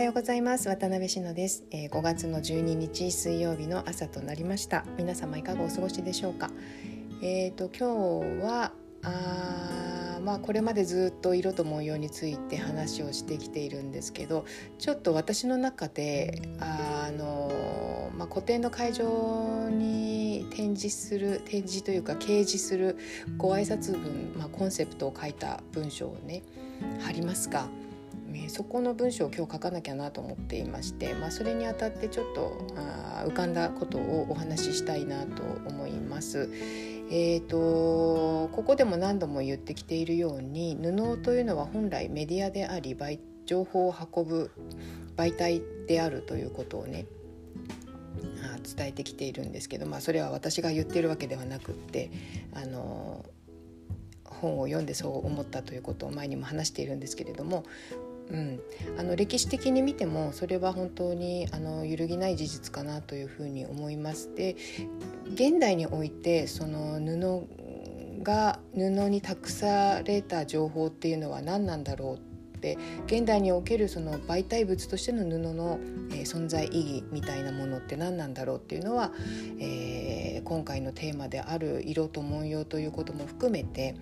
はようございます。渡辺志乃です、えー、5月の12日水曜日の朝となりました。皆様いかがお過ごしでしょうか？えっ、ー、と今日はあまあこれまでずっと色と文様について話をしてきているんですけどちょっと私の中であの、まあ、古典の会場に展示する展示というか掲示するご挨拶文、まあ、コンセプトを書いた文章をね貼りますが。そこの文章を今日書かなきゃなと思っていまして、まあ、それにあたってちょっとあ浮かんだことをお話ししたいなと思います。えーと、ここでも何度も言ってきているように布というのは本来メディアであり情報を運ぶ媒体であるということをね伝えてきているんですけど、まあ、それは私が言ってるわけではなくってあの本を読んでそう思ったということを前にも話しているんですけれどもうん、あの歴史的に見てもそれは本当にあの揺るぎない事実かなというふうに思います。で現代においてその布が布に託された情報っていうのは何なんだろうって現代におけるその媒体物としての布の、え、存在意義みたいなものって何なんだろうっていうのは、えー、今回のテーマである色と文様ということも含めて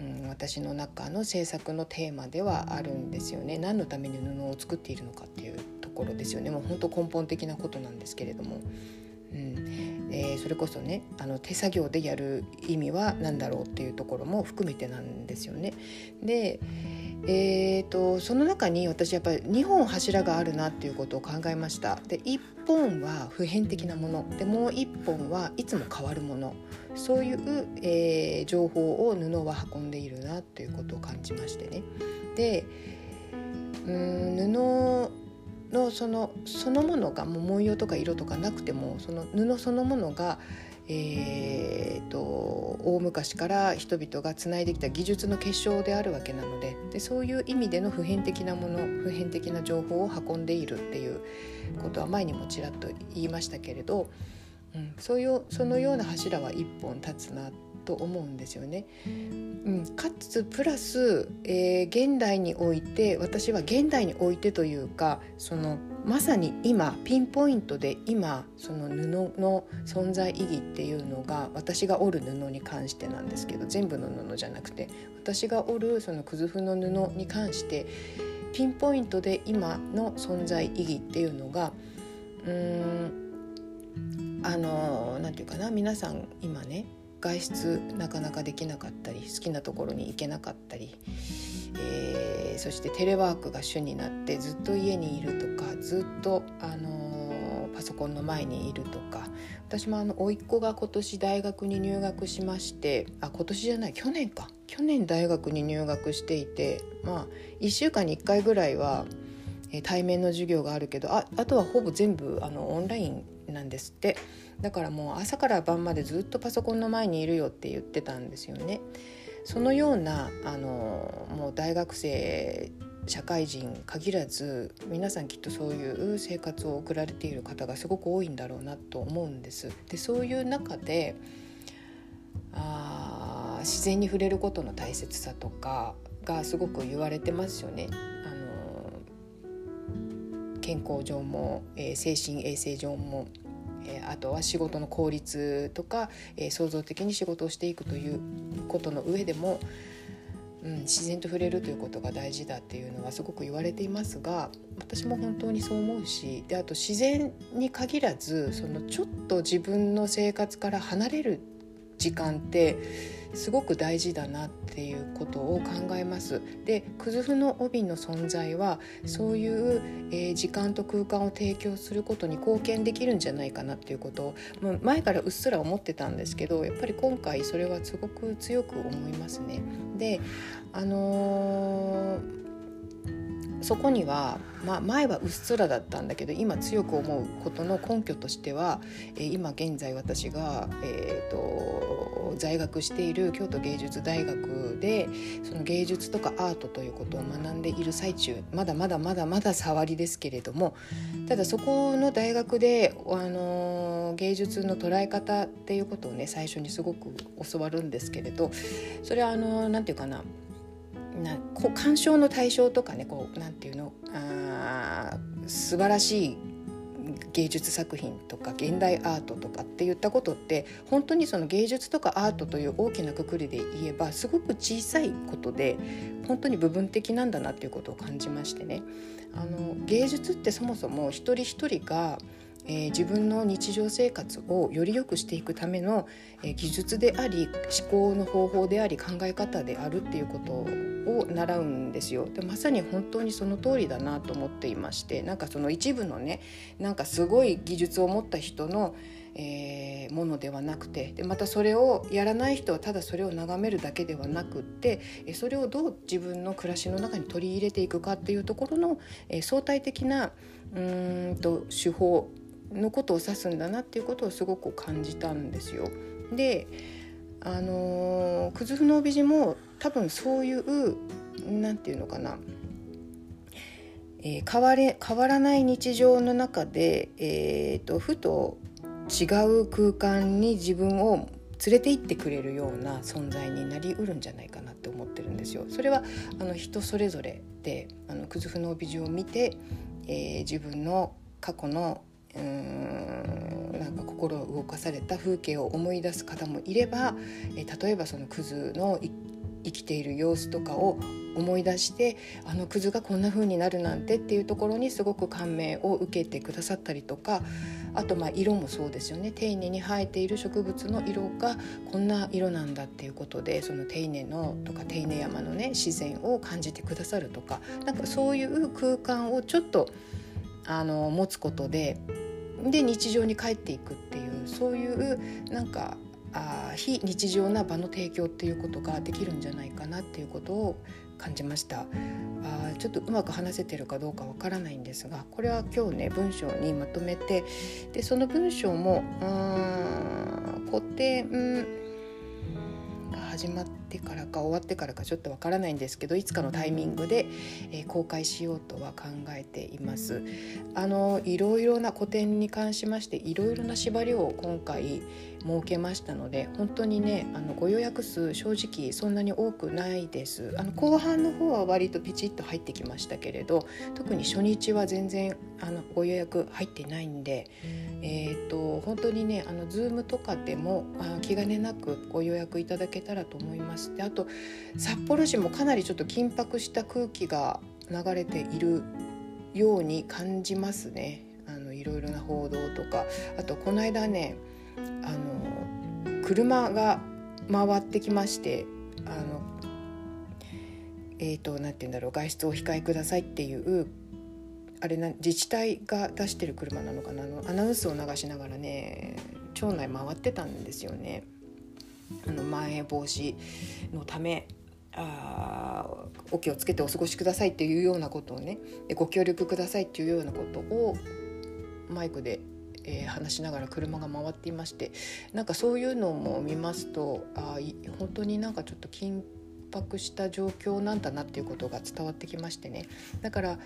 うん、私の中の制作のテーマではあるんですよね。何のために布を作っているのかっていうところですよね。もう本当根本的なことなんですけれども、うん。えー、それこそねあの手作業でやる意味は何だろうっていうところも含めてなんですよね。でえーと、その中に私やっぱり2本柱があるなっていうことを考えました。で1本は普遍的なもの。でもう1本はいつも変わるもの。そういう、えー、情報を布は運んでいるなということを感じましてね。でうん布のそのそのものがもう文様とか色とかなくてもその布そのものがえーと、大昔から人々がつないできた技術の結晶であるわけなのででそういう意味での普遍的なもの普遍的な情報を運んでいるっていうことは前にもちらっと言いましたけれど、うん、そういうそのような柱は一本立つなと思うんですよね。うん、かつプラス、えー、現代において私は現代においてというかそのまさに今ピンポイントで今その布の存在意義っていうのが私が織る布に関してなんですけど全部の布じゃなくて私が織るそのくずふの布に関してピンポイントで今の存在意義っていうのがうーんあの何て言うかな皆さん今ね外出なかなかできなかったり好きなところに行けなかったり、えー、そしてテレワークが主になってずっと家にいるとかずっと、あのー、パソコンの前にいるとか私もあの甥っ子が今年大学に入学しましてあ今年じゃない去年か去年大学に入学していてまあ1週間に1回ぐらいは対面の授業があるけどああとはほぼ全部あのオンラインなんですってだからもう朝から晩までずっとパソコンの前にいるよって言ってたんですよね。そのようなあのもう大学生社会人限らず皆さんきっとそういう生活を送られている方がすごく多いんだろうなと思うんです。でそういう中であ自然に触れることの大切さとかがすごく言われてますよね。あの健康上も、えー、精神衛生上もえあとは仕事の効率とか、え創造的に仕事をしていくということの上でも、うん、自然と触れるということが大事だっていうのはすごく言われていますが私も本当にそう思うしであと自然に限らずそのちょっと自分の生活から離れる時間ってすごく大事だなっていうことを考えます。でクズフの帯の存在はそういう、えー、時間と空間を提供することに貢献できるんじゃないかなっていうことを、まあ、前からうっすら思ってたんですけどやっぱり今回それはすごく強く思いますね。であのーそこには、まあ、前はうっすらだったんだけど今強く思うことの根拠としては、えー、今現在私が、えーと、在学している京都芸術大学でその芸術とかアートということを学んでいる最中まだまだまだまだ触りですけれどもただそこの大学で、あのー、芸術の捉え方っていうことをね最初にすごく教わるんですけれどそれはあの何、ー、て言うかななこ鑑賞の対象とかねこうなんていうのあ素晴らしい芸術作品とか現代アートとかって言ったことって本当にその芸術とかアートという大きなくくりで言えばすごく小さいことで本当に部分的なんだなっていうことを感じましてね。あの芸術ってそもそも一人一人がえー、自分の日常生活をより良くしていくための、えー、技術であり思考の方法であり考え方であるっていうことを習うんですよ。でまさに本当にその通りだなと思っていましてなんかその一部のねなんかすごい技術を持った人の、えー、ものではなくてでまたそれをやらない人はただそれを眺めるだけではなくってそれをどう自分の暮らしの中に取り入れていくかっていうところの、えー、相対的なうんと手法のことを指すんだなっていうことをすごく感じたんですよ。であのクズフの帯地も多分そういう何て言うのかな、えー、変われ変わらない日常の中で、えーと、ふと違う空間に自分を連れて行ってくれるような存在になりうるんじゃないかなって思ってるんですよ。それはあの人それぞれであのクズフの帯地を見て、えー、自分の過去のうんなんか心を動かされた風景を思い出す方もいれば、え例えばそのクズの生きている様子とかを思い出してあのクズがこんな風になるなんてっていうところにすごく感銘を受けてくださったりとかあとまあ色もそうですよね。丁寧に生えている植物の色がこんな色なんだっていうことでその丁寧のとか丁寧山のね自然を感じてくださるとかなんかそういう空間をちょっとあの持つことでで日常に帰っていくっていうそういうなんかあ非日常な場の提供っていうことができるんじゃないかなっていうことを感じました。あちょっとうまく話せてるかどうかわからないんですがこれは今日ね文章にまとめてでその文章もうん固定うん始まっててからか終わってからかちょっとわからないんですけどいつかのタイミングで、えー、公開しようとは考えています。あのいろいろな古典に関しましていろいろな縛りを今回設けましたので本当にねあのご予約数正直そんなに多くないですあの後半の方は割とピチッと入ってきましたけれど特に初日は全然あのご予約入ってないんで、えーと、本当にねあの Zoom とかでもあ気兼ねなくご予約いただけたらと思いますであと札幌市もかなりちょっと緊迫した空気が流れているように感じますね。あのいろいろな報道とか。あとこの間ねあの車が回ってきましてあのえーと、と何て言うんだろう外出を控えくださいっていうあれな自治体が出してる車なのかな。のアナウンスを流しながらね町内回ってたんですよね。あのまん延防止のためあお気をつけてお過ごしくださいっていうようなことをねご協力くださいっていうようなことをマイクでえー、話しながら車が回っていましてなんかそういうのも見ますとあ本当になんかちょっと緊迫した状況なんだなっていうことが伝わってきましてね。だから、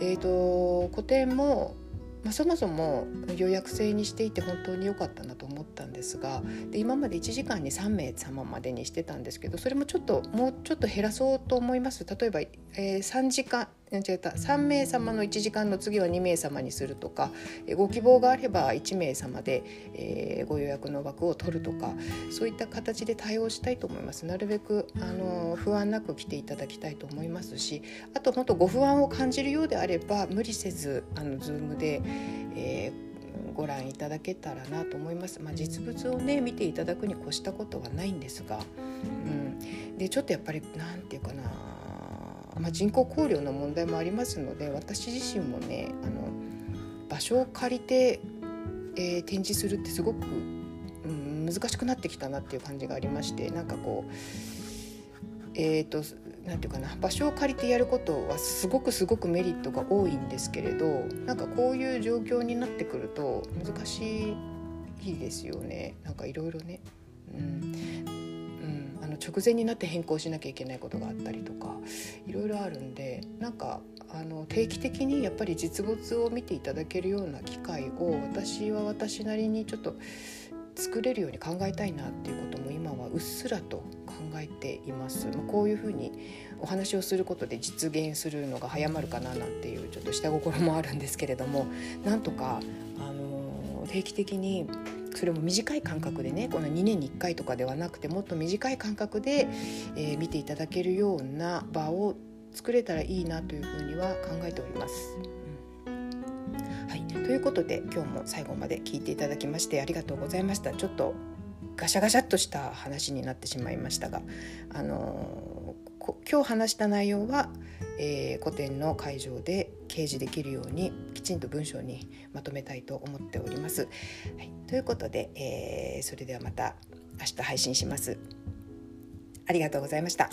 えーと、個展もまあ、そもそも予約制にしていて本当に良かったなと思ったんですがで今まで1時間に3名様までにしてたんですけどそれもちょっともうちょっと減らそうと思います。例えば、えー、3時間違った。3名様の1時間の次は2名様にするとかご希望があれば1名様で、えー、ご予約の枠を取るとかそういった形で対応したいと思います。なるべくあの不安なく来ていただきたいと思いますしあと本当ご不安を感じるようであれば無理せずあの Zoom で、えーご覧いただけたらなと思います。まあ、実物をね見ていただくに越したことはないんですが、うん、でちょっとやっぱり何て言うかなまあ、人口考慮の問題もありますので私自身もねあの場所を借りて、えー、展示するってすごく、うん、難しくなってきたなっていう感じがありましてなんかこうえっ、ー、と何て言うかな場所を借りてやることはすごくすごくメリットが多いんですけれどなんかこういう状況になってくると難しいですよねなんかいろいろね。うん直前になって変更しなきゃいけないことがあったりとかいろいろあるんでなんかあの定期的にやっぱり実物を見ていただけるような機会を私は私なりにちょっと作れるように考えたいなっていうことも今はうっすらと考えています。まあ、こういうふうにお話をすることで実現するのが早まるかななんていうちょっと下心もあるんですけれどもなんとか、あの定期的にそれも短い間隔でねこの2年に1回とかではなくてもっと短い間隔で、えー、見ていただけるような場を作れたらいいなというふうには考えております。はい、ということで今日も最後まで聞いていただきましてありがとうございました。ちょっとガシャガシャっとした話になってしまいましたが、あのー、今日話した内容は、えー、古典の会場で掲示できるようにきちんと文章にまとめたいと思っております。はい、ということで、えー、それではまた明日配信します。ありがとうございました。